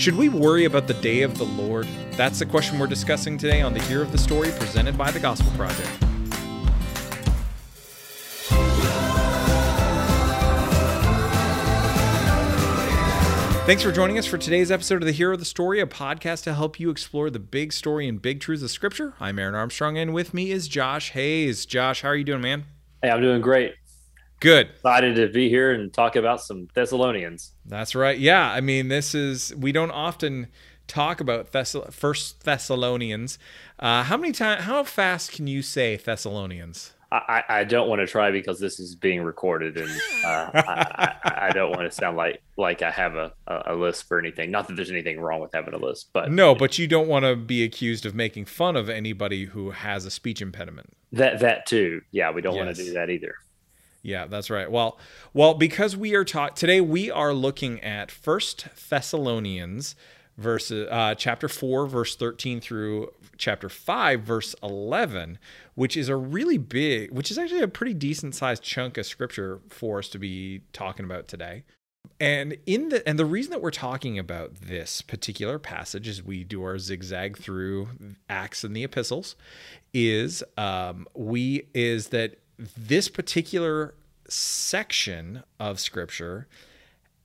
Should we worry about the day of the Lord? That's the question we're discussing today on the Hero of the Story presented by the Gospel Project. Thanks for joining us for today's episode of The Hero of the Story, a podcast to help you explore the big story and big truths of Scripture. I'm Aaron Armstrong, and with me is Josh Hayes. Josh, how are you doing, man? Hey, I'm doing great. Good. Excited to be here and talk about some Thessalonians. That's right. Yeah, I mean, this is we don't often talk about Thess- First Thessalonians. Uh, how many times? How fast can you say Thessalonians? I, I don't want to try because this is being recorded, and uh, I, I, I, don't want to sound like like I have a, a list for anything. Not that there's anything wrong with having a list, but no, but you don't want to be accused of making fun of anybody who has a speech impediment. That that too, yeah, we don't yes. want to do that either. Yeah, that's right. Well, well, because we are taught today, we are looking at First Thessalonians verses uh, chapter 4 verse 13 through chapter 5 verse 11 which is a really big which is actually a pretty decent sized chunk of scripture for us to be talking about today and in the and the reason that we're talking about this particular passage as we do our zigzag through acts and the epistles is um, we is that this particular section of scripture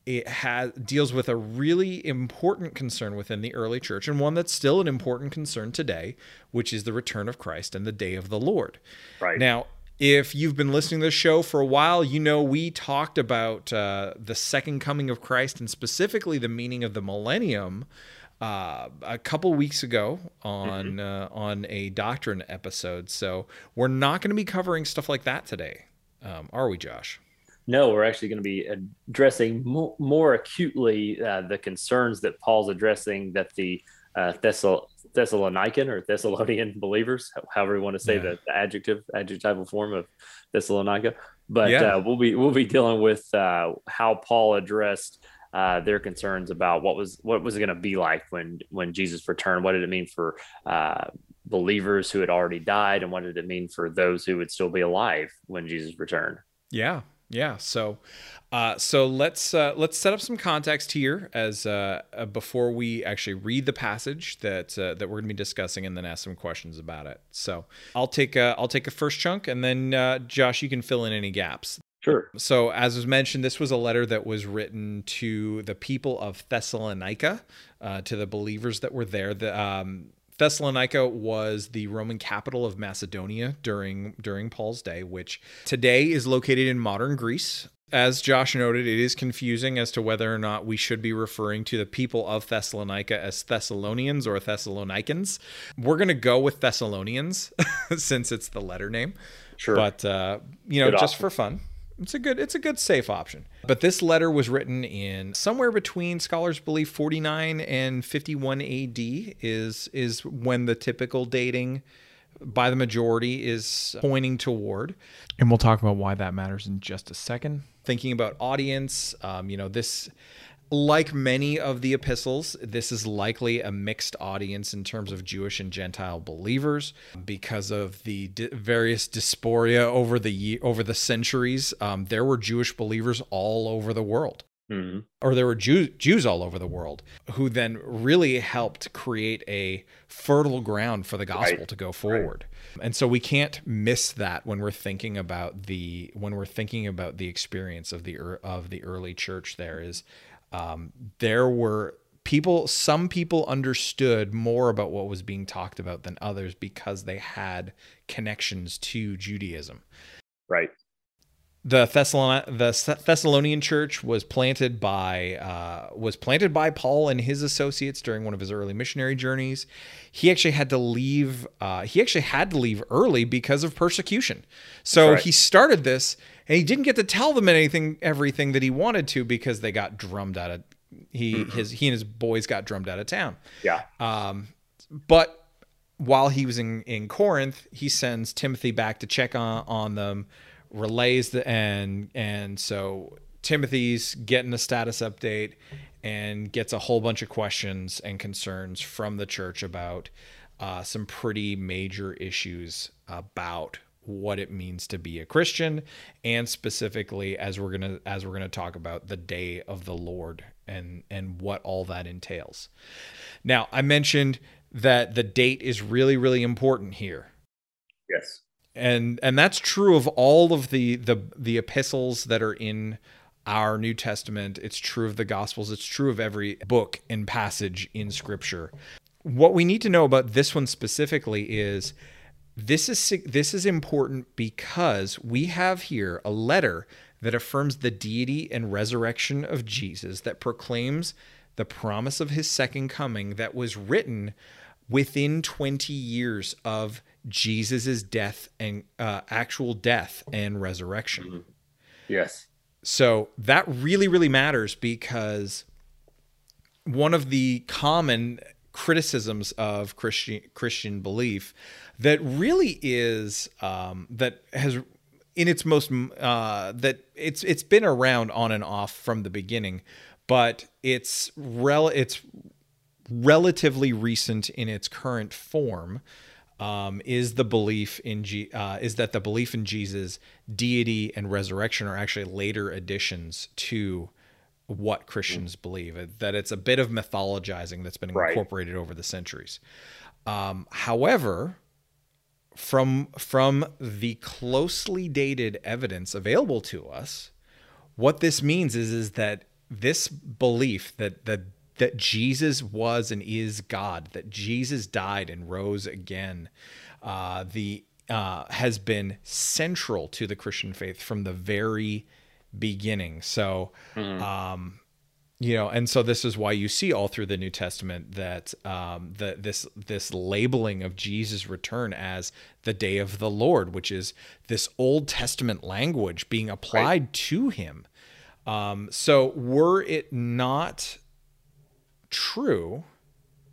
it has deals with a really important concern within the early church and one that's still an important concern today, which is the return of Christ and the day of the Lord. Right. Now, if you've been listening to the show for a while, you know we talked about uh, the second coming of Christ and specifically the meaning of the millennium uh, a couple weeks ago on mm-hmm. uh, on a doctrine episode. So we're not going to be covering stuff like that today, um, are we, Josh? No, we're actually going to be addressing more, more acutely uh, the concerns that Paul's addressing that the uh, Thessal- Thessalonican or Thessalonian believers, however you want to say yeah. the, the, adjective, adjectival form of Thessalonica. But yeah. uh, we'll be we'll be dealing with uh, how Paul addressed uh, their concerns about what was what was it going to be like when when Jesus returned. What did it mean for uh, believers who had already died, and what did it mean for those who would still be alive when Jesus returned? Yeah, yeah. So, uh, so let's uh, let's set up some context here as uh, uh before we actually read the passage that uh, that we're going to be discussing, and then ask some questions about it. So, I'll take a, I'll take a first chunk, and then uh, Josh, you can fill in any gaps. Sure. So, as was mentioned, this was a letter that was written to the people of Thessalonica, to the believers that were there. The um, Thessalonica was the Roman capital of Macedonia during during Paul's day, which today is located in modern Greece. As Josh noted, it is confusing as to whether or not we should be referring to the people of Thessalonica as Thessalonicans or Thessalonians. We're going to go with Thessalonians since it's the letter name. Sure. But uh, you know, Good just option. for fun it's a good it's a good safe option. But this letter was written in somewhere between scholars believe 49 and 51 AD is is when the typical dating by the majority is pointing toward. And we'll talk about why that matters in just a second. Thinking about audience, um, you know, this like many of the epistles, this is likely a mixed audience in terms of Jewish and Gentile believers because of the di- various diaspora over the over the centuries. Um, there were Jewish believers all over the world. Mm-hmm. Or there were Jews, Jews all over the world who then really helped create a fertile ground for the gospel right. to go forward. Right. And so we can't miss that when we're thinking about the when we're thinking about the experience of the of the early church. There is um, there were people some people understood more about what was being talked about than others because they had connections to Judaism. Right. The Thessalon the Thessalonian church was planted by uh, was planted by Paul and his associates during one of his early missionary journeys. He actually had to leave. Uh, he actually had to leave early because of persecution. So right. he started this and he didn't get to tell them anything, everything that he wanted to because they got drummed out of he mm-hmm. his he and his boys got drummed out of town. Yeah. Um, but while he was in in Corinth, he sends Timothy back to check on on them, relays the and and so Timothy's getting a status update and gets a whole bunch of questions and concerns from the church about uh, some pretty major issues about what it means to be a Christian and specifically as we're going to as we're going to talk about the day of the Lord and and what all that entails. Now, I mentioned that the date is really really important here. Yes. And and that's true of all of the the the epistles that are in our New Testament. It's true of the Gospels. It's true of every book and passage in Scripture. What we need to know about this one specifically is this is this is important because we have here a letter that affirms the deity and resurrection of Jesus that proclaims the promise of his second coming that was written within 20 years of Jesus's death and uh, actual death and resurrection. Mm-hmm. Yes. So that really, really matters because one of the common criticisms of Christian Christian belief that really is um, that has in its most uh, that it's it's been around on and off from the beginning, but it's rel it's relatively recent in its current form um, is the belief in G- uh, is that the belief in Jesus, deity, and resurrection are actually later additions to what Christians believe. That it's a bit of mythologizing that's been incorporated right. over the centuries. Um, however, from from the closely dated evidence available to us, what this means is is that this belief that that that Jesus was and is God, that Jesus died and rose again, uh, the uh, has been central to the Christian faith from the very beginning. So, mm. um, you know, and so this is why you see all through the New Testament that um, the, this this labeling of Jesus' return as the day of the Lord, which is this Old Testament language being applied right. to him. Um, so, were it not true,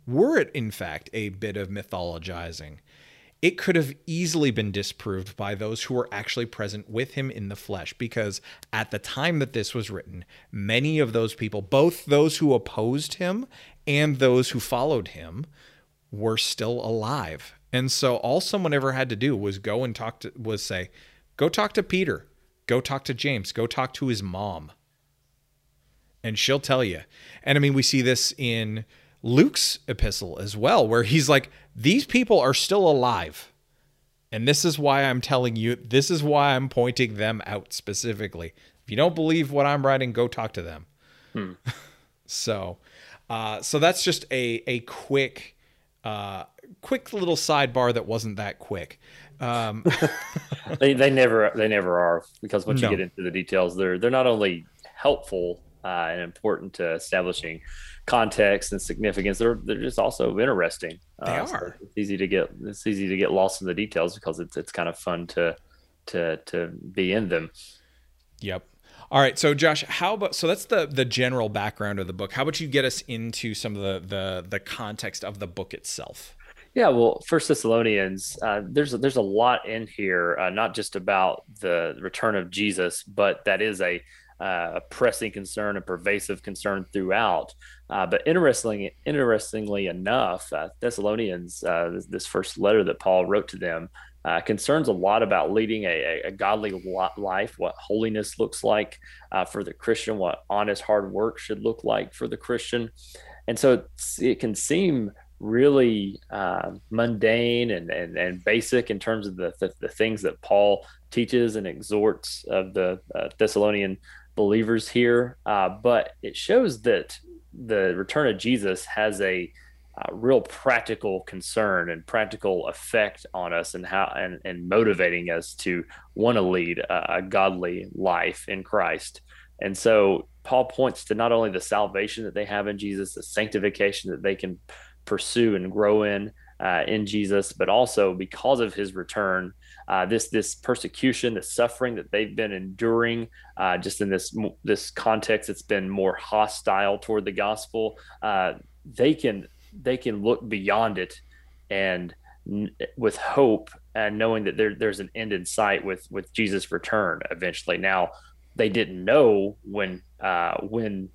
were it in fact a bit of mythologizing, it could have easily been disproved by those who were actually present with him in the flesh because at the time that this was written, many of those people, both those who opposed him and those who followed him, were still alive. And so all someone ever had to do was go and talk to was say, go talk to Peter, go talk to James, go talk to his mom and she'll tell you. And I mean, we see this in Luke's epistle as well, where he's like, these people are still alive. And this is why I'm telling you, this is why I'm pointing them out specifically. If you don't believe what I'm writing, go talk to them. Hmm. so, uh, so that's just a a quick, uh, quick little sidebar that wasn't that quick. Um, they they never they never are because once no. you get into the details, they're they're not only helpful uh, and important to establishing context and significance. They're they're just also interesting. They uh, are. So it's easy to get it's easy to get lost in the details because it's it's kind of fun to to to be in them. Yep. All right, so Josh, how about so that's the the general background of the book. How about you get us into some of the the the context of the book itself? Yeah, well, First Thessalonians, uh, there's a, there's a lot in here, uh, not just about the return of Jesus, but that is a a pressing concern, a pervasive concern throughout. Uh, but interestingly, interestingly enough, uh, Thessalonians, uh, this, this, first letter that Paul wrote to them, uh, concerns a lot about leading a, a, godly life, what holiness looks like uh, for the Christian, what honest hard work should look like for the Christian. And so it can seem really uh, mundane and, and, and basic in terms of the, the, the, things that Paul teaches and exhorts of the uh, Thessalonian believers here, uh, but it shows that the return of Jesus has a, a, real practical concern and practical effect on us and how and, and motivating us to want to lead a, a godly life in Christ. And so Paul points to not only the salvation that they have in Jesus, the sanctification that they can pursue and grow in uh, in Jesus, but also because of his return, uh, this this persecution, the suffering that they've been enduring, uh, just in this this context, it's been more hostile toward the gospel. Uh, they can they can look beyond it, and n- with hope and knowing that there, there's an end in sight with with Jesus' return eventually. Now they didn't know when uh, when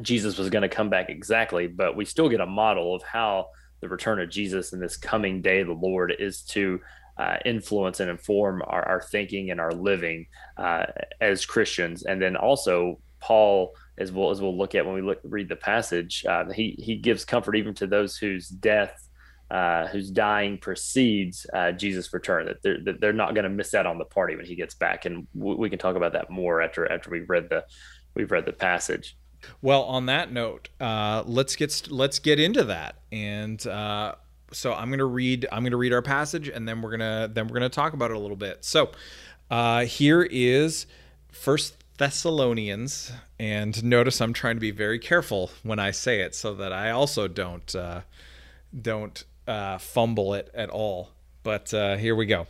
Jesus was going to come back exactly, but we still get a model of how the return of Jesus and this coming day of the Lord is to uh, influence and inform our, our, thinking and our living uh, as Christians. And then also, Paul, as well as we'll look at when we look read the passage, uh, he he gives comfort even to those whose death, uh, whose dying precedes uh, Jesus' return. That they're that they're not going to miss out on the party when he gets back, and w- we can talk about that more after after we've read the we've read the passage. Well, on that note, uh, let's get let's get into that, and so I'm gonna read I'm gonna read our passage, and then we're gonna then we're gonna talk about it a little bit. So uh, here is First Thessalonians, and notice I'm trying to be very careful when I say it, so that I also don't uh, don't uh, fumble it at all. But uh, here we go.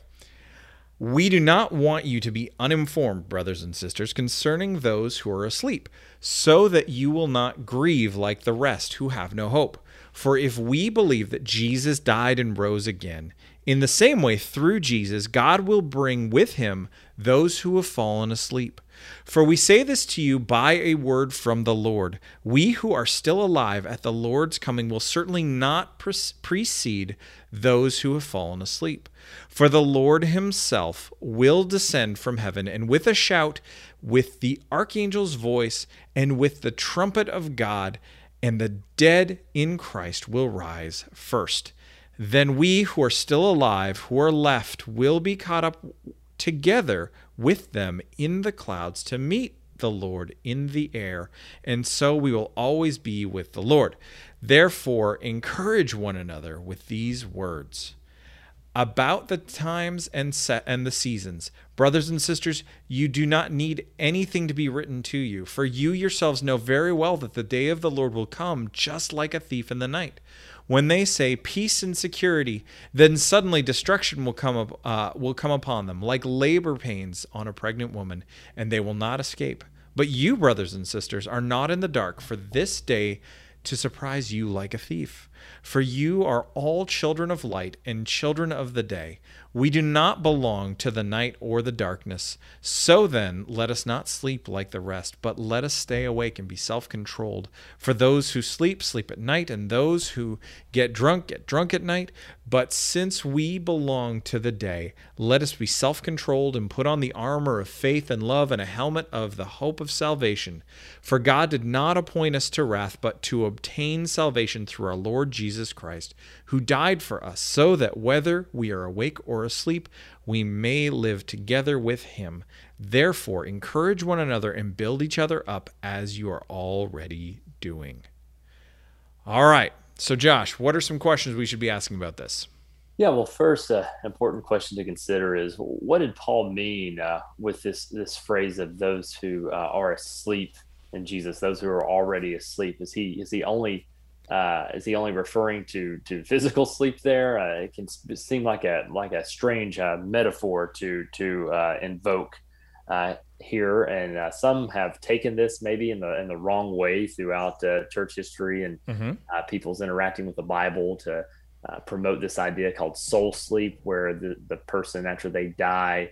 We do not want you to be uninformed, brothers and sisters, concerning those who are asleep, so that you will not grieve like the rest who have no hope. For if we believe that Jesus died and rose again, in the same way, through Jesus, God will bring with him those who have fallen asleep. For we say this to you by a word from the Lord. We who are still alive at the Lord's coming will certainly not precede those who have fallen asleep. For the Lord himself will descend from heaven, and with a shout, with the archangel's voice, and with the trumpet of God, and the dead in Christ will rise first. Then we who are still alive, who are left, will be caught up together with them in the clouds to meet the Lord in the air, and so we will always be with the Lord. Therefore, encourage one another with these words. About the times and and the seasons, brothers and sisters, you do not need anything to be written to you, for you yourselves know very well that the day of the Lord will come just like a thief in the night. When they say peace and security, then suddenly destruction will come up, uh, will come upon them, like labor pains on a pregnant woman, and they will not escape. But you, brothers and sisters, are not in the dark for this day to surprise you like a thief. For you are all children of light and children of the day. We do not belong to the night or the darkness. So then, let us not sleep like the rest, but let us stay awake and be self controlled. For those who sleep, sleep at night, and those who get drunk, get drunk at night. But since we belong to the day, let us be self controlled and put on the armor of faith and love and a helmet of the hope of salvation. For God did not appoint us to wrath, but to obtain salvation through our Lord Jesus Christ, who died for us, so that whether we are awake or asleep, we may live together with him. Therefore, encourage one another and build each other up as you are already doing. All right. So, Josh, what are some questions we should be asking about this? Yeah, well, first, uh, important question to consider is what did Paul mean uh, with this this phrase of those who uh, are asleep in Jesus, those who are already asleep? Is he is he only uh, is he only referring to to physical sleep there? Uh, it can seem like a like a strange uh, metaphor to to uh, invoke uh, here, and uh, some have taken this maybe in the in the wrong way throughout church history and mm-hmm. people's interacting with the Bible to promote this idea called soul sleep, where the the person after they die,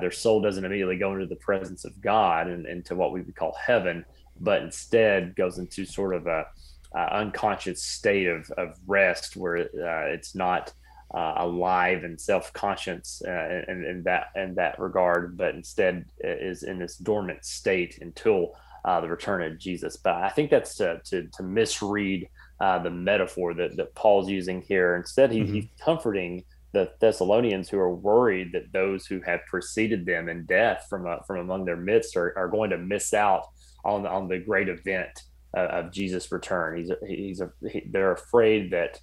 their soul doesn't immediately go into the presence of God and into what we would call heaven, but instead goes into sort of a uh, unconscious state of, of rest where uh, it's not uh, alive and self-conscious uh, in, in, that in that regard, but instead is in this dormant state until uh, the return of Jesus. But I think that's to to, to misread uh, the metaphor that, that Paul's using here. Instead, he, mm-hmm. he's comforting the Thessalonians who are worried that those who have preceded them in death from from among their midst are, are going to miss out on on the great event uh, of Jesus' return. He's he's a, he, they're afraid that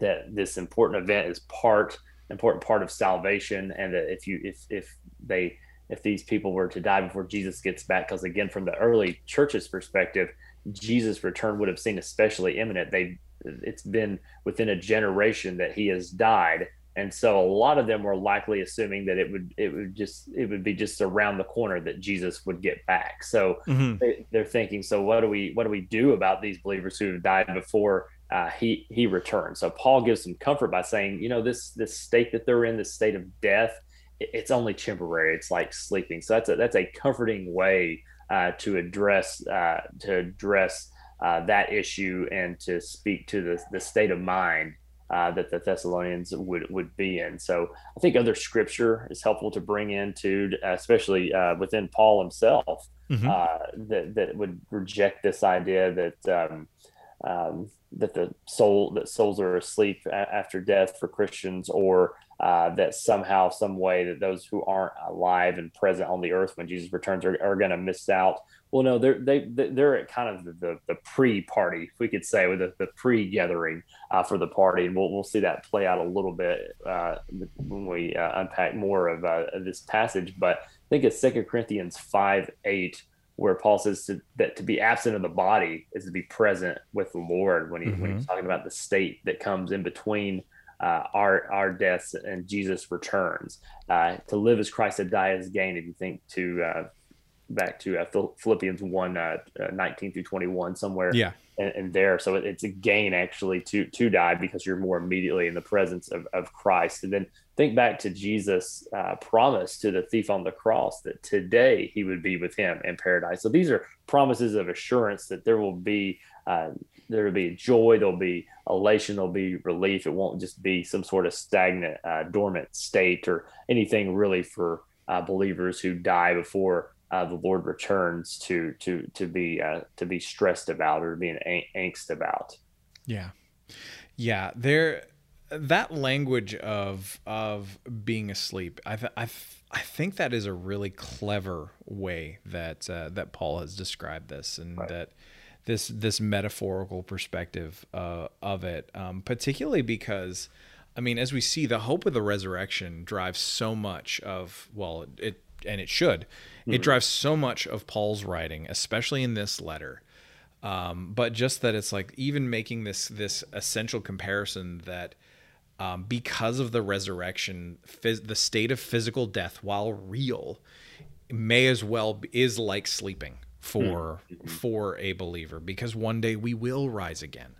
that this important event is part important part of salvation, and that if you if if they if these people were to die before Jesus gets back, because again, from the early church's perspective, Jesus' return would have seemed especially imminent. They it's been within a generation that he has died and so a lot of them were likely assuming that it would it would just it would be just around the corner that jesus would get back. So mm-hmm. they, are thinking so what do we what do we do about these believers who have died before uh, he he returns? So paul gives some comfort by saying you know this this state that they're in this state of death it's only temporary. It's like sleeping. So that's a that's a comforting way uh, to address uh, to address uh, that issue and to speak to the, the state of mind uh, that the Thessalonians would would be in. So I think other scripture is helpful to bring into, especially uh, within Paul himself. mm-hmm. uh, that that would reject this idea that um, um, that the soul that souls are asleep a- after death for Christians, or uh, that somehow, some way, that those who aren't alive and present on the earth when Jesus returns are, are going to miss out. Well, no, they're they they're at kind of the, the, the pre-party, if we could say, with the, the pre-gathering uh, for the party, and we'll we'll see that play out a little bit uh, when we uh, unpack more of, uh, of, this passage. But I think it's Second Corinthians five eight where Paul says to, that to be absent of the body is to be present with the Lord when he mm-hmm. when he's mm-hmm. talking about the state that comes in between uh, our our deaths and Jesus returns. Uh, to live as Christ, to die as gain. If you think to uh, back to uh, Philippians 1 uh, uh, 19 through 21 somewhere yeah and, and there. So it, it's a gain actually to to die because you're more immediately in the presence of, of Christ. And then think back to Jesus uh, promise to the thief on the cross that today he would be with him in paradise. So these are promises of assurance that there will be uh, there will be joy there'll be elation there'll be relief. It won't just be some sort of stagnant uh, dormant state or anything really for believers who die before uh, the Lord returns to to to be uh, to be stressed about or being ang- angst about. Yeah, yeah. There, that language of of being asleep. I th- I, th- I think that is a really clever way that uh, that Paul has described this, and right. that this this metaphorical perspective uh, of it, um, particularly because. I mean, as we see, the hope of the resurrection drives so much of well, it and it should Mm-hmm. It drives so much of Paul's writing, especially in this letter. Um, but just that it's like even making this this essential comparison that um, because of the resurrection, phys- the state of physical death, while real, may as well be, is like sleeping for mm-hmm. for a believer because one day we will rise again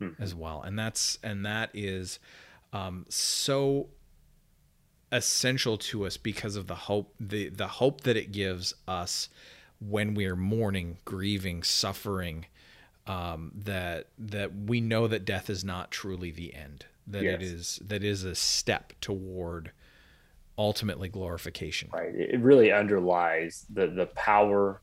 mm-hmm. as well, and that's and that is um, so essential to us because of the hope the the hope that it gives us when we are mourning, grieving, suffering. Um, that that we know that death is not truly the end. That yes. it is that is a step toward ultimately glorification. Right. It really underlies the the power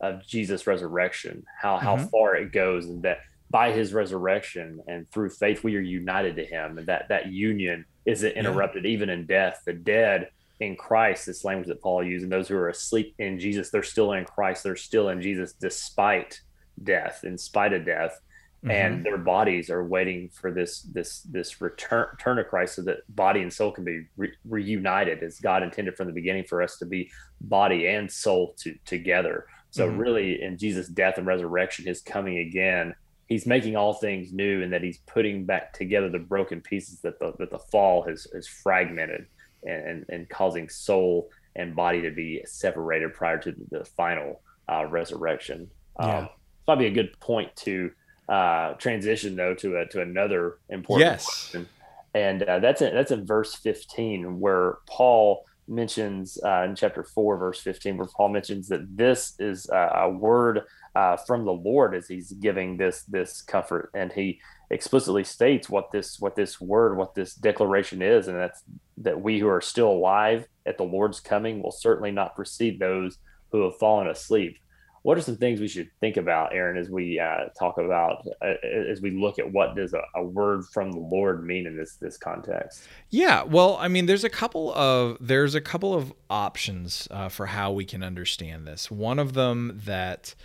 of Jesus' resurrection. How how mm-hmm. far it goes, and that by His resurrection and through faith we are united to Him, and that that union is it interrupted yeah. even in death. The dead in Christ, this language that Paul used, and those who are asleep in Jesus, they're still in Christ. They're still in Jesus despite death, in spite of death. Mm-hmm. And their bodies are waiting for this this this return, return of Christ, so that body and soul can be re- reunited, as God intended from the beginning for us to be body and soul to, together. So, mm-hmm. really, in Jesus' death and resurrection, His coming again, he's making all things new and that he's putting back together the broken pieces that the that the fall has has fragmented and and, and causing soul and body to be separated prior to the, final uh, resurrection. Yeah. Um, probably a good point to uh, transition though to a, to another important yes. question, and uh, that's in, that's in verse fifteen where Paul mentions uh, in chapter four, verse fifteen, where Paul mentions that this is a word uh, from the Lord as he's giving this this comfort, and he explicitly states what this what this word, what this declaration is, and that's that we who are still alive at the Lord's coming will certainly not precede those who have fallen asleep. What are some things we should think about, Aaron, as we uh, talk about uh, as we look at what does a, a, word from the Lord mean in this this context? Yeah, well, I mean, there's a couple of there's a couple of options uh, for how we can understand this. One of them that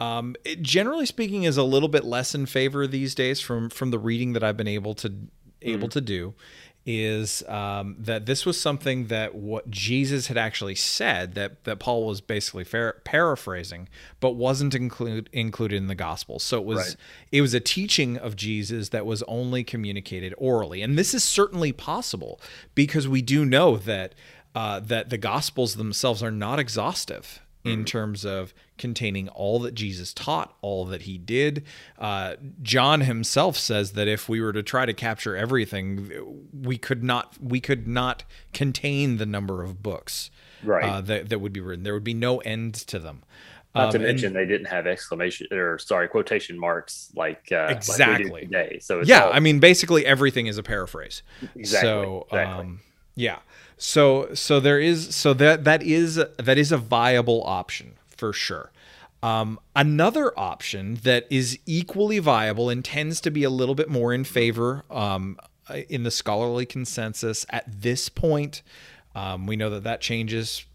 um, it, generally speaking, is a little bit less in favor these days from from the reading that I've been able to able mm. to do. Is um, that this was something that what Jesus had actually said that that Paul was basically fair, paraphrasing, but wasn't include included in the gospel. So it was right. it was a teaching of Jesus that was only communicated orally, and this is certainly possible because we do know that uh, that the gospels themselves are not exhaustive in mm-hmm. terms of containing all that Jesus taught, all that he did. Uh, John himself says that if we were to try to capture everything, we could not we could not contain the number of books right. uh, that that would be written. There would be no end to them. Not um, to mention and, they didn't have exclamation or sorry quotation marks like uh, exactly like today. So yeah, all... I mean basically everything is a paraphrase. Exactly. So exactly. Um, yeah. So so there is so that that is that is a viable option for sure. Um, another option that is equally viable and tends to be a little bit more in favor um, in the scholarly consensus at this point. Um, we know that that changes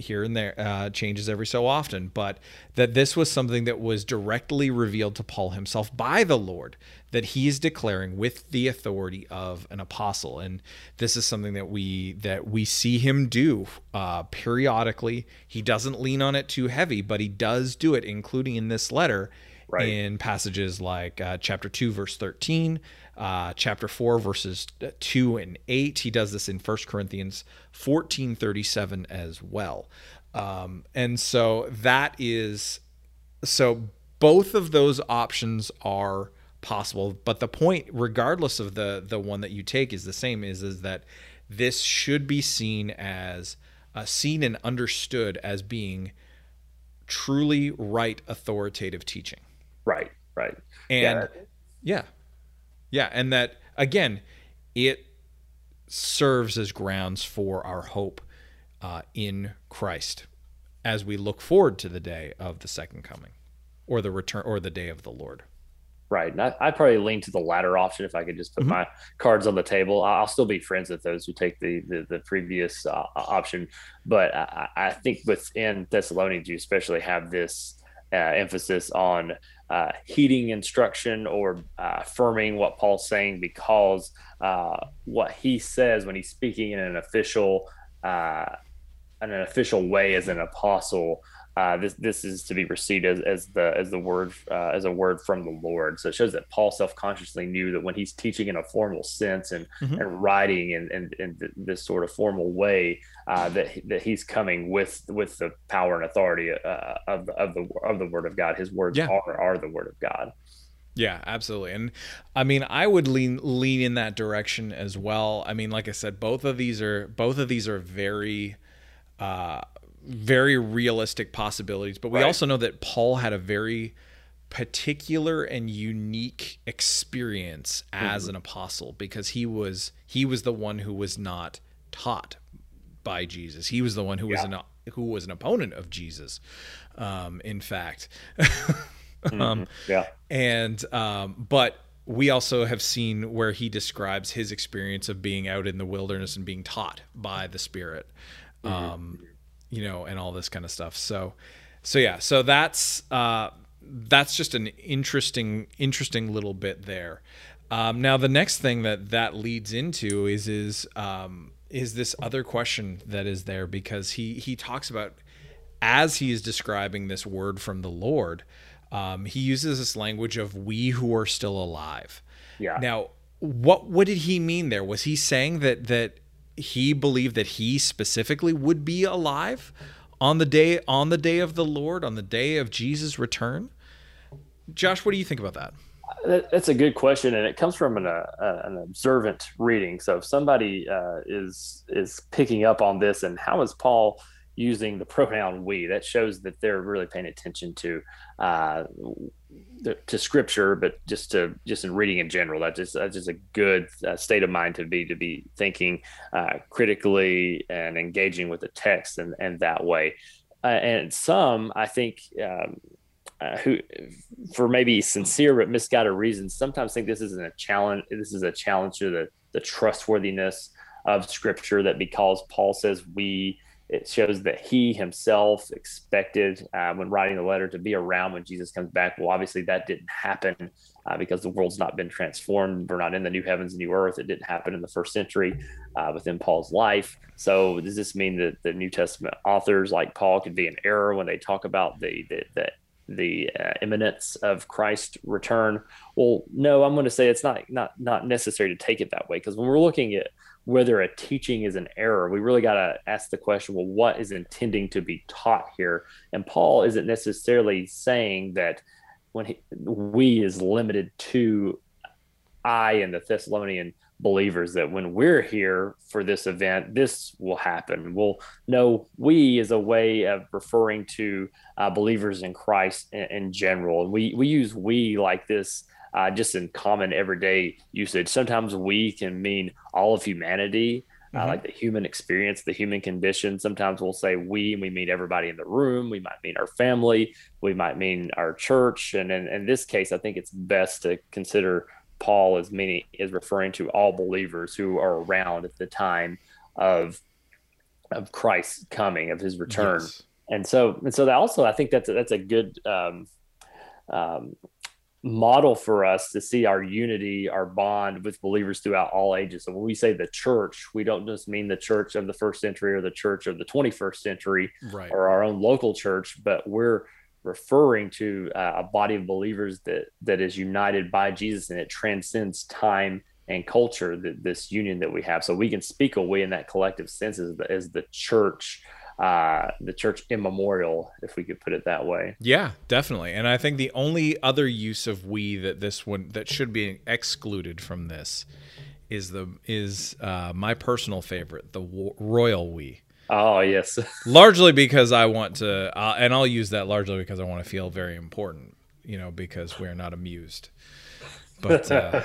here and there, uh, changes every so often, but that this was something that was directly revealed to Paul himself by the Lord that he is declaring with the authority of an apostle. And this is something that we that we see him do uh, periodically. He doesn't lean on it too heavy but he does do it including in this letter right. in passages like uh, chapter 2 verse 13 uh, chapter 4 verses 2 and 8 he does this in 1 corinthians 14 37 as well um, and so that is so both of those options are possible. But the point, regardless of the the one that you take, is the same. Is is that this should be seen as uh, seen and understood as being truly right authoritative teaching. Right. Right. And yeah, yeah, yeah and that again, it serves as grounds for our hope uh, in Christ as we look forward to the day of the second coming or the return or the day of the Lord. Right. And I, would probably lean to the latter option if I could just put mm-hmm. my cards on the table. I'll still be friends with those who take the the, the previous uh, option. But I, I, think within Thessalonians, you especially have this uh, emphasis on uh, heeding instruction or uh, affirming what Paul's saying because uh, what he says when he's speaking in an official uh, in an official way as an apostle uh, this this is to be received as, as the as the word uh, as a word from the Lord. So it shows that Paul self consciously knew that when he's teaching in a formal sense and mm-hmm. and writing in, in, in, this sort of formal way, uh, that that he's coming with with the power and authority uh, of the, of the of the word of God. His words yeah. are are the word of God. Yeah, absolutely. And I mean, I would lean lean in that direction as well. I mean, like I said, both of these are both of these are very uh, very realistic possibilities. But we right. also know that Paul had a very particular and unique experience as mm-hmm. an apostle because he was he was the one who was not taught by Jesus. He was the one who yeah. was an who was an opponent of Jesus. Um, in fact, mm-hmm. um, yeah, and um, but we also have seen where he describes his experience of being out in the wilderness and being taught by the Spirit. Mm-hmm. Um, you know, and all this kind of stuff. So, so yeah, so that's uh, that's just an interesting, interesting little bit there. Um, now, the next thing that that leads into is is um, is this other question that is there because he he talks about as he is describing this word from the Lord, um, he uses this language of "we who are still alive." Yeah. Now, what what did he mean there? Was he saying that that he believed that he specifically would be alive on the day on the day of the Lord, on the day of Jesus' return. Josh, what do you think about that? That's a good question, and it comes from an, uh, an observant reading. So, if somebody uh, is is picking up on this, and how is Paul using the pronoun "we"? That shows that they're really paying attention to uh, to scripture, but just to just in reading in general, that's just that's just a good uh, state of mind to be to be thinking uh, critically and engaging with the text and and that way. Uh, and some, I think, um, uh, who for maybe sincere but misguided reasons, sometimes think this isn't a challenge. This is a challenge to the the trustworthiness of scripture that because Paul says we it shows that he himself expected uh, when writing the letter to be around when Jesus comes back. Well, obviously that didn't happen uh, because the world's not been transformed. We're not in the new heavens and new earth. It didn't happen in the first century uh, within Paul's life. So does this mean that the New Testament authors like Paul could be in error when they talk about the the, the the uh, imminence of Christ's return. Well, no, I'm going to say it's not not not necessary to take it that way because when we're looking at whether a teaching is an error, we really got to ask the question well, what is intending to be taught here? And Paul isn't necessarily saying that when he, we is limited to I and the Thessalonian believers that when we're here for this event, this will happen. Well, no, we is a way of referring to uh, believers in Christ in, in, general. And we, we use we like this uh, just in common everyday usage. Sometimes we can mean all of humanity. uh, like the human experience, the human condition. Sometimes we'll say we, and we mean everybody in the room. We might mean our family. We might mean our church. And in, in this case, I think it's best to consider Paul as meaning is referring to all believers who are around at the time of of Christ's coming, of His return. Yes. And so, and so that also, I think that's a, that's a good um, um, model for us to see our unity, our bond with believers throughout all ages. So when we say the church, we don't just mean the church of the first century or the church of the 21st century right. or our own local church, but we're referring to uh, a body of believers that that is united by Jesus and it transcends time and culture. That this union that we have, so we can speak away in that collective sense as the, as the church uh, the church immemorial, if we could put it that way. Yeah, definitely. And I think the only other use of we that this one that should be excluded from this is the is uh, my personal favorite, the royal we. Oh yes. largely because I want to, uh, and I'll use that largely because I want to feel very important. You know, because we are not amused. But uh...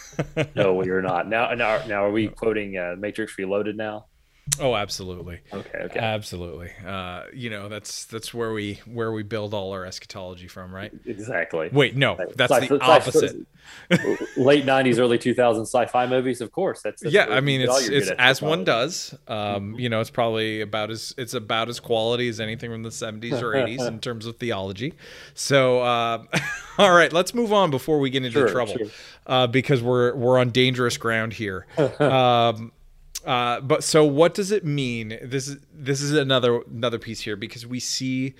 no, we are not. Now, now, now, are we quoting uh, Matrix Reloaded now? Oh, absolutely. Okay. Okay. Absolutely. Uh, you know, that's that's where we where we build all our eschatology from, right? Exactly. Wait, no, that's sci- the opposite. late '90s, early 2000s sci-fi movies, of course. That's, that's yeah. I mean, it's it's as one does. Um, mm-hmm. You know, it's probably about as it's about as quality as anything from the '70s or '80s in terms of theology. So, uh, all right, let's move on before we get into sure, trouble, sure. Uh, because we're we're on dangerous ground here. Um, uh, but so what does it mean? This is this is another another piece here because we see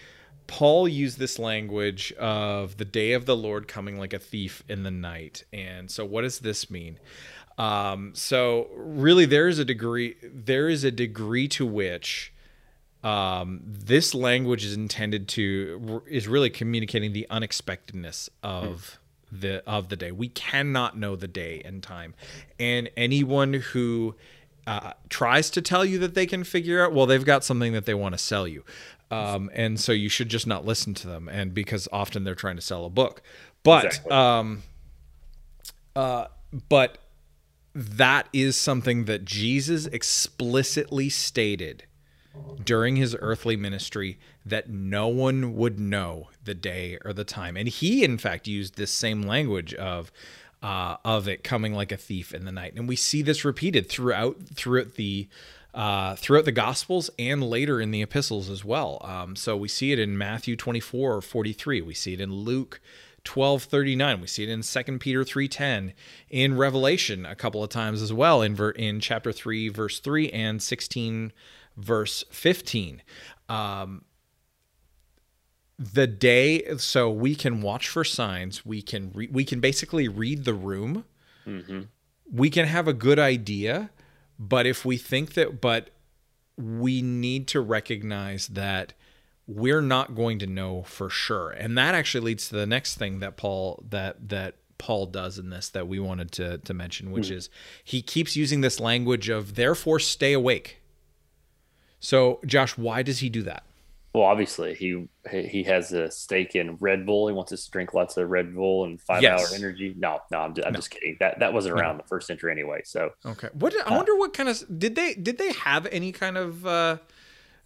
Paul use this language of the day of the Lord coming like a thief in the night. And so what does this mean? Um, so really there is a degree there is a degree to which um, this language is intended to is really communicating the unexpectedness of the of the day. We cannot know the day and time. And anyone who uh, tries to tell you that they can figure out, well, they've got something that they want to sell you. Um, and so you should just not listen to them. And because often they're trying to sell a book, but, exactly. um, uh, but that is something that Jesus explicitly stated during his earthly ministry that no one would know the day or the time. And he, in fact, used this same language of, uh, of it coming like a thief in the night, and we see this repeated throughout throughout the uh, throughout the Gospels and later in the epistles as well. Um, so we see it in Matthew 24 or 43. We see it in Luke 12 39 we see it in 2 peter 3.10 in revelation a couple of times as well in ver- in chapter 3 verse 3 and 16 verse 15 um, the day so we can watch for signs. We can re- we can basically read the room. Mm-hmm. we can have a good idea but if we think that but we need to recognize that we're not going to know for sure. And that actually leads to the next thing that paul that that paul does in this that we wanted to to mention which mm-hmm. is he keeps using this language of therefore stay awake. So josh why does he do that well, obviously he he has a stake in Red Bull. He wants us to drink lots of Red Bull and five yes. hour energy. No, no, I'm, just, I'm no. just kidding. That that wasn't around no. the first century anyway. So okay, what I uh, wonder what kind of did they did they have any kind of uh,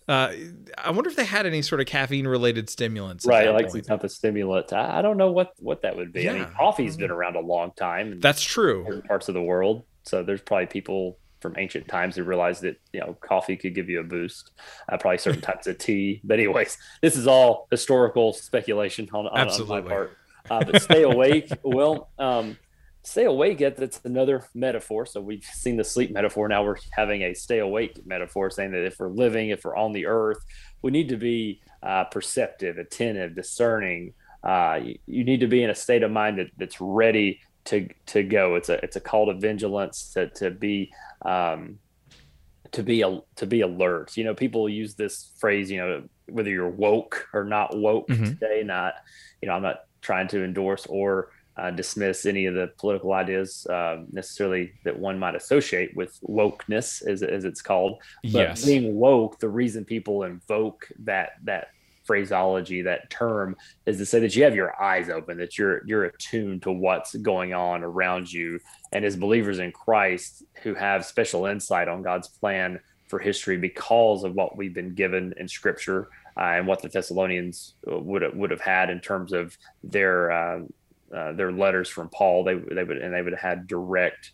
uh, I wonder if they had any sort of caffeine related stimulants. Right, like some type of stimulant. I, I, don't know what what that would be. Yeah. I mean, coffee's been around a long time. That's true. parts of the world, so there's probably people from ancient times who realized that you know coffee could give you a boost. Uh, probably certain types of tea. But anyways, this is all historical speculation on, on, on my part. Uh, but stay awake. well, um, stay awake. That's another metaphor. So we've seen the sleep metaphor. Now we're having a stay awake metaphor, saying that if we're living, if we're on the earth, we need to be uh, perceptive, attentive, discerning. Uh, you, you, need to be in a state of mind that, that's ready to to go. It's a it's a call to vigilance to to be um, to be a, to be alert. You know, people use this phrase. You know, whether you're woke or not woke mm-hmm. today. Not, you know, I'm not trying to endorse or uh, dismiss any of the political ideas uh, necessarily that one might associate with wokeness, as, as it's called. But yes. being woke, the reason people invoke that that phraseology, that term, is to say that you have your eyes open, that you're you're attuned to what's going on around you, and as believers in Christ who have special insight on God's plan for history because of what we've been given in Scripture uh, and what the Thessalonians uh, would have, would have had in terms of their uh, uh, their letters from Paul. They they would and they would have had direct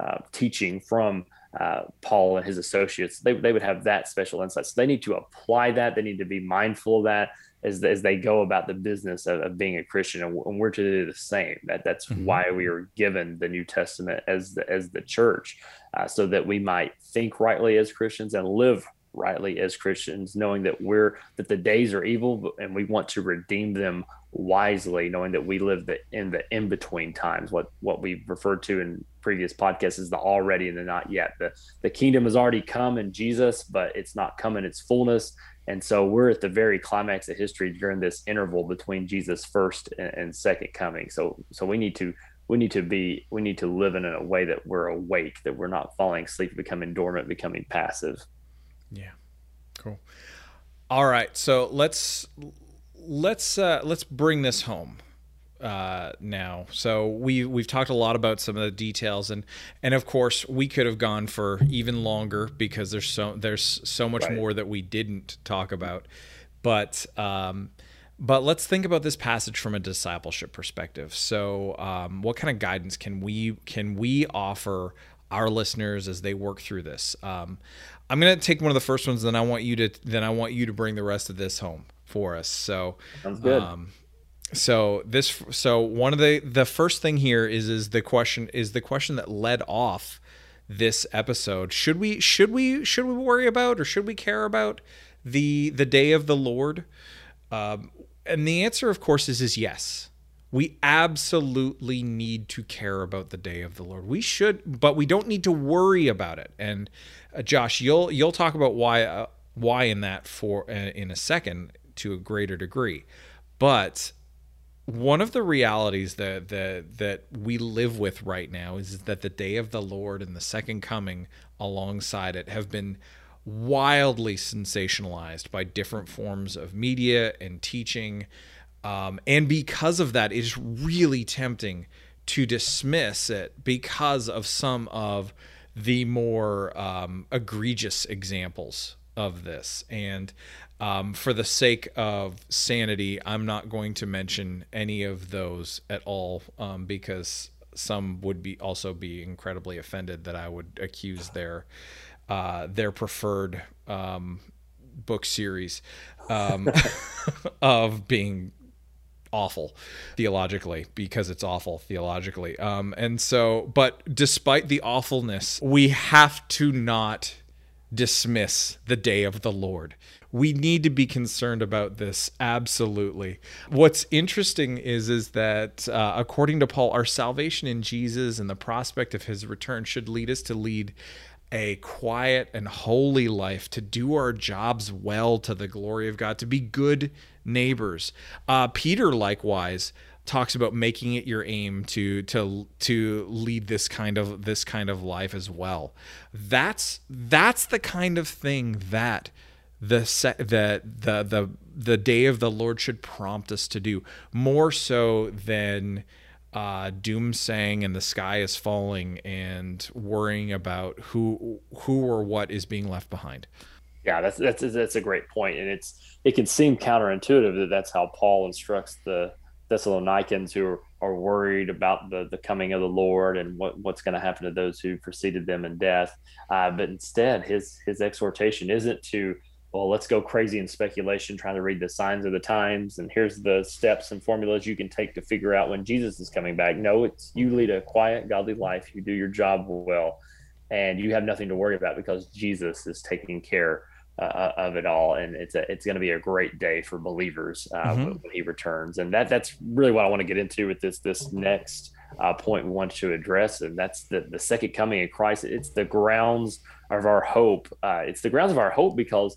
uh, teaching from uh, Paul and his associates, they, they would have that special insight. So they need to apply that. They need to be mindful of that as, as they go about the business of, of being a Christian. And, and, we're to do the same. That that's mm-hmm. why we are given the New Testament as the, as the church, uh, so that we might think rightly as Christians and live rightly as Christians, knowing that we're that the days are evil and we want to redeem them wisely, knowing that we live the, in the in between times. What what we've referred to in previous podcasts is the already and the not yet. The the kingdom has already come in Jesus, but it's not come in its fullness. And so we're at the very climax of history during this interval between Jesus' first and, and second coming. So so we need to we need to be we need to live in a way that we're awake, that we're not falling asleep, becoming dormant, becoming passive. Yeah. Cool. All right. So let's let's uh, let's bring this home uh, now. So we we've talked a lot about some of the details, and and of course we could have gone for even longer because there's so there's so much right. more that we didn't talk about. But um, but let's think about this passage from a discipleship perspective. So um, what kind of guidance can we can we offer our listeners as they work through this? Um, I'm gonna take one of the first ones, then I want you to then I want you to bring the rest of this home for us. So sounds good. Um, so this so one of the the first thing here is is the question is the question that led off this episode. Should we should we should we worry about or should we care about the the day of the Lord? Um, and the answer, of course, is is yes. We absolutely need to care about the day of the Lord. We should, but we don't need to worry about it. And uh, Josh, you'll you'll talk about why uh, why in that for uh, in a second to a greater degree. But one of the realities that that that we live with right now is that the day of the Lord and the second coming alongside it have been wildly sensationalized by different forms of media and teaching. Um, and because of that, it is really tempting to dismiss it because of some of the more um, egregious examples of this. And um, for the sake of sanity, I'm not going to mention any of those at all um, because some would be also be incredibly offended that I would accuse their uh, their preferred um, book series um, of being awful theologically because it's awful theologically. Um, and so, but despite the awfulness, we have to not dismiss the day of the Lord we need to be concerned about this absolutely what's interesting is is that uh, according to paul our salvation in jesus and the prospect of his return should lead us to lead a quiet and holy life to do our jobs well to the glory of god to be good neighbors. Uh, peter likewise talks about making it your aim to to to lead this kind of this kind of life as well. That's that's the kind of thing that the the the the the day of the Lord should prompt us to do more so than uh, doomsaying and the sky is falling and worrying about who who or what is being left behind. Yeah, that's that's that's a great point, and it's it can seem counterintuitive that that's how Paul instructs the Thessalonians who are, are worried about the the coming of the Lord and what what's going to happen to those who preceded them in death. Uh, but instead, his his exhortation isn't to well, let's go crazy in speculation, trying to read the signs of the times. And here's the steps and formulas you can take to figure out when Jesus is coming back. No, it's you lead a quiet, godly life. You do your job well, and you have nothing to worry about because Jesus is taking care uh, of it all. And it's a, it's going to be a great day for believers uh, mm-hmm. when, when, he returns. And that that's really what I want to get into with this this next uh, point we want to address, and that's the the second coming of Christ. It's the grounds of our hope. Uh, it's the grounds of our hope because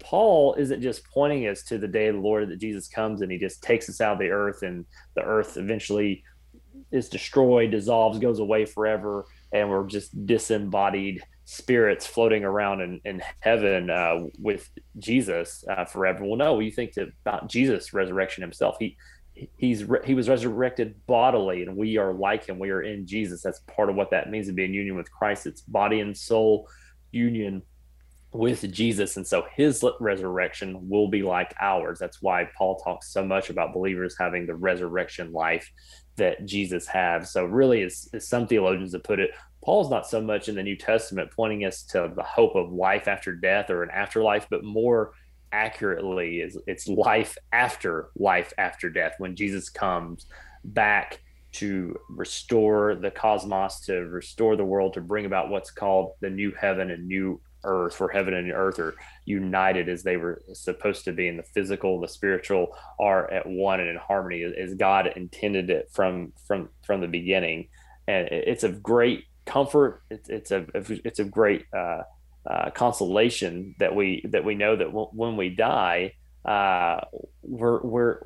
Paul isn't just pointing us to the day of the Lord that Jesus comes and he just takes us out of the earth and the earth eventually is destroyed, dissolves, goes away forever, and we're just disembodied spirits floating around in, in heaven uh, with Jesus uh, forever. Well, no, you think about Jesus' resurrection himself. He he's he was resurrected bodily, and we are like him. We are in Jesus. That's part of what that means to be in union with Christ. It's body and soul union with Jesus. And so his resurrection will be like ours. That's why Paul talks so much about believers having the resurrection life that Jesus had. So, really, as, as some theologians have put it, Paul's not so much in the New Testament pointing us to the hope of life after death or an afterlife, but more accurately is it's life after life after death when Jesus comes back to restore the cosmos, to restore the world, to bring about what's called the new heaven and new earth, where heaven and earth are united as they were supposed to be, and the physical, the spiritual are at one and in harmony as God intended it from from from the beginning. And it's of great comfort. It's it's a it's a great uh, uh, consolation that we that we know that w- when we die, uh, we're, we're,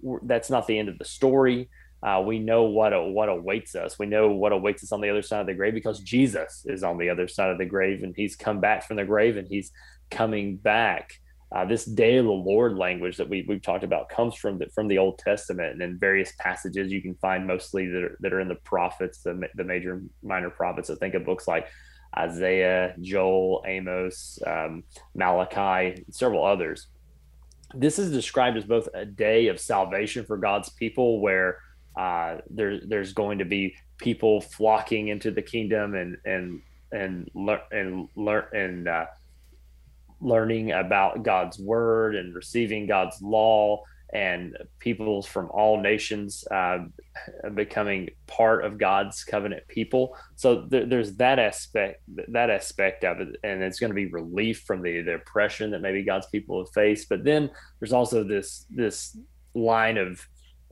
we're that's not the end of the story uh, we know what what awaits us. We know what awaits us on the other side of the grave because Jesus is on the other side of the grave, and He's come back from the grave, and He's coming back. Uh, this day of the Lord language that we we've talked about comes from the, from the Old Testament, and in various passages you can find mostly that are, that are in the prophets, the the major minor prophets. So think of books like Isaiah, Joel, Amos, um, Malachi, several others. This is described as both a day of salvation for God's people, where uh, there, there's going to be people flocking into the kingdom and and and learn and learn and uh, learning about God's word and receiving God's law and peoples from all nations uh, becoming part of God's covenant people. So th- there's that aspect, that aspect of it, and it's going to be relief from the, the oppression that maybe God's people have faced. But then there's also this this line of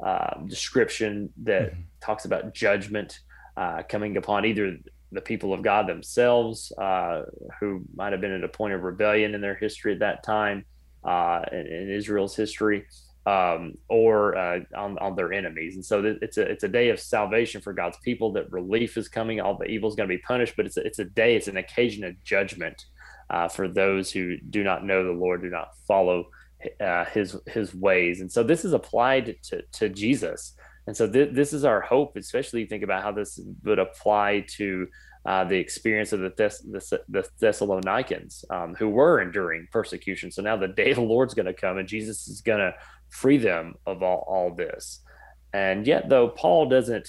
uh, description that mm-hmm. talks about judgment uh, coming upon either the people of God themselves, uh, who might have been at a point of rebellion in their history at that time, uh, in, in, Israel's history, um, or uh, on, on, their enemies. And so th- it's a it's a day of salvation for God's people. That relief is coming. All the evil is going to be punished, but it's a, it's a day. It's an occasion of judgment uh, for those who do not know the Lord, do not follow uh, his his ways. And so this is applied to, to jesus. And so th- this is our hope especially think about how this would apply to uh, the experience of the, Thess- the, the thessalonians um, who were enduring persecution. So now the day of the lord's going to come and jesus is going to free them of all, all this. And yet though paul doesn't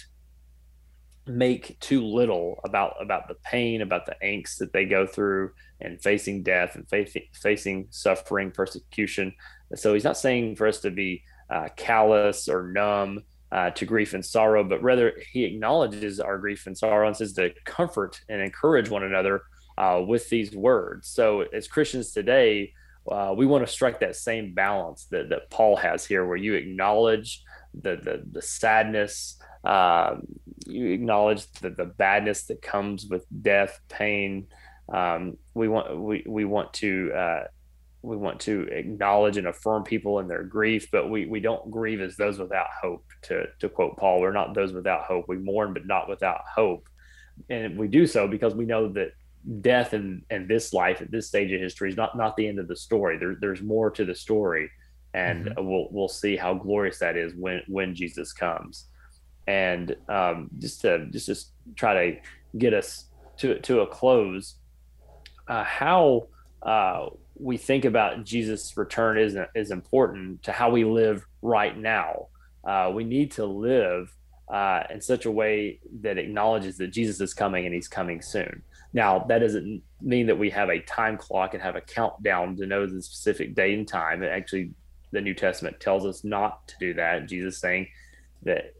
make too little about about the pain about the angst that they go through and facing death and facing facing suffering persecution. So he's not saying for us to be uh, callous or numb uh, to grief and sorrow but rather he acknowledges our grief and sorrow and says to comfort and encourage one another uh, with these words. So as christians today uh, we want to strike that same balance that, that paul has here where you acknowledge the the, the sadness um, you acknowledge the, the badness that comes with death, pain. Um, we want we, we want to uh, we want to acknowledge and affirm people in their grief, but we, we don't grieve as those without hope. To to quote Paul, we're not those without hope. We mourn, but not without hope, and we do so because we know that death and in this life at this stage of history is not not the end of the story. There, there's more to the story, and mm-hmm. we'll we'll see how glorious that is when when Jesus comes and um, just to just just try to get us to to a close, uh, how uh, we think about Jesus' return is is important to how we live right now. Uh, we need to live uh, in such a way that acknowledges that Jesus is coming and He's coming soon. Now, that doesn't mean that we have a time clock and have a countdown to know the specific date and time. It actually, the New Testament tells us not to do that. Jesus saying that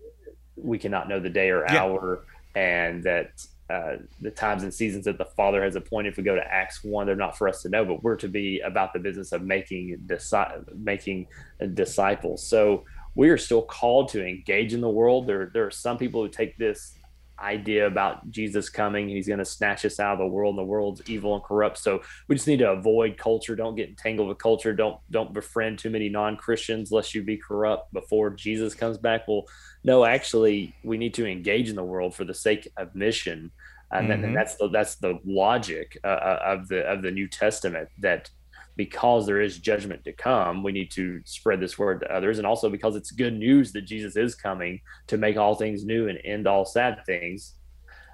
we cannot know the day or yeah. hour, and that uh, the times and seasons that the Father has appointed. If we go to Acts one, they're not for us to know, but we're to be about the business of making disi- making disciples. So we are still called to engage in the world. There, there are some people who take this idea about Jesus coming. He's going to snatch us out of the world, and the world's evil and corrupt. So we just need to avoid culture. Don't get entangled with culture. Don't don't befriend too many non Christians, lest you be corrupt before Jesus comes back. Well, no, actually, we need to engage in the world for the sake of mission. And, mm-hmm. and that's the that's the logic uh, uh, of the of the New Testament that because there is judgment to come, we need to spread this word to others. And also because it's good news that Jesus is coming to make all things new and end all sad things,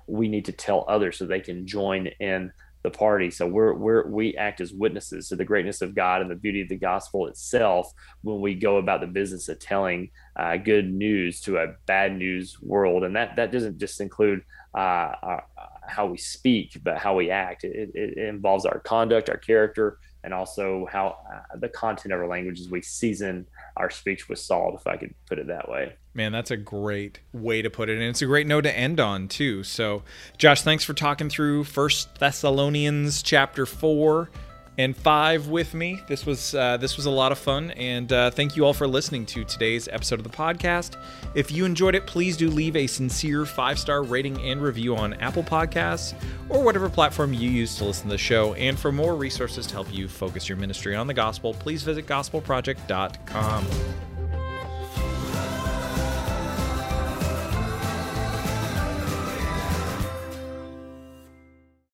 we need to tell others so they can join in the party. So we're, we're, we act as witnesses to the greatness of God and the beauty of the gospel itself when we go about the business of telling uh, good news to a bad news world. And that, that doesn't just include uh, our, uh, how we speak, but how we act. It, it, it involves our conduct, our character, and also how uh, the content of our languages we season our speech with salt if i could put it that way. Man that's a great way to put it and it's a great note to end on too. So josh thanks for talking through first thessalonians chapter 4 and five with me. This was uh, this was a lot of fun, and uh, thank you all for listening to today's episode of the podcast. If you enjoyed it, please do leave a sincere five star rating and review on Apple Podcasts or whatever platform you use to listen to the show. And for more resources to help you focus your ministry on the gospel, please visit gospelproject.com.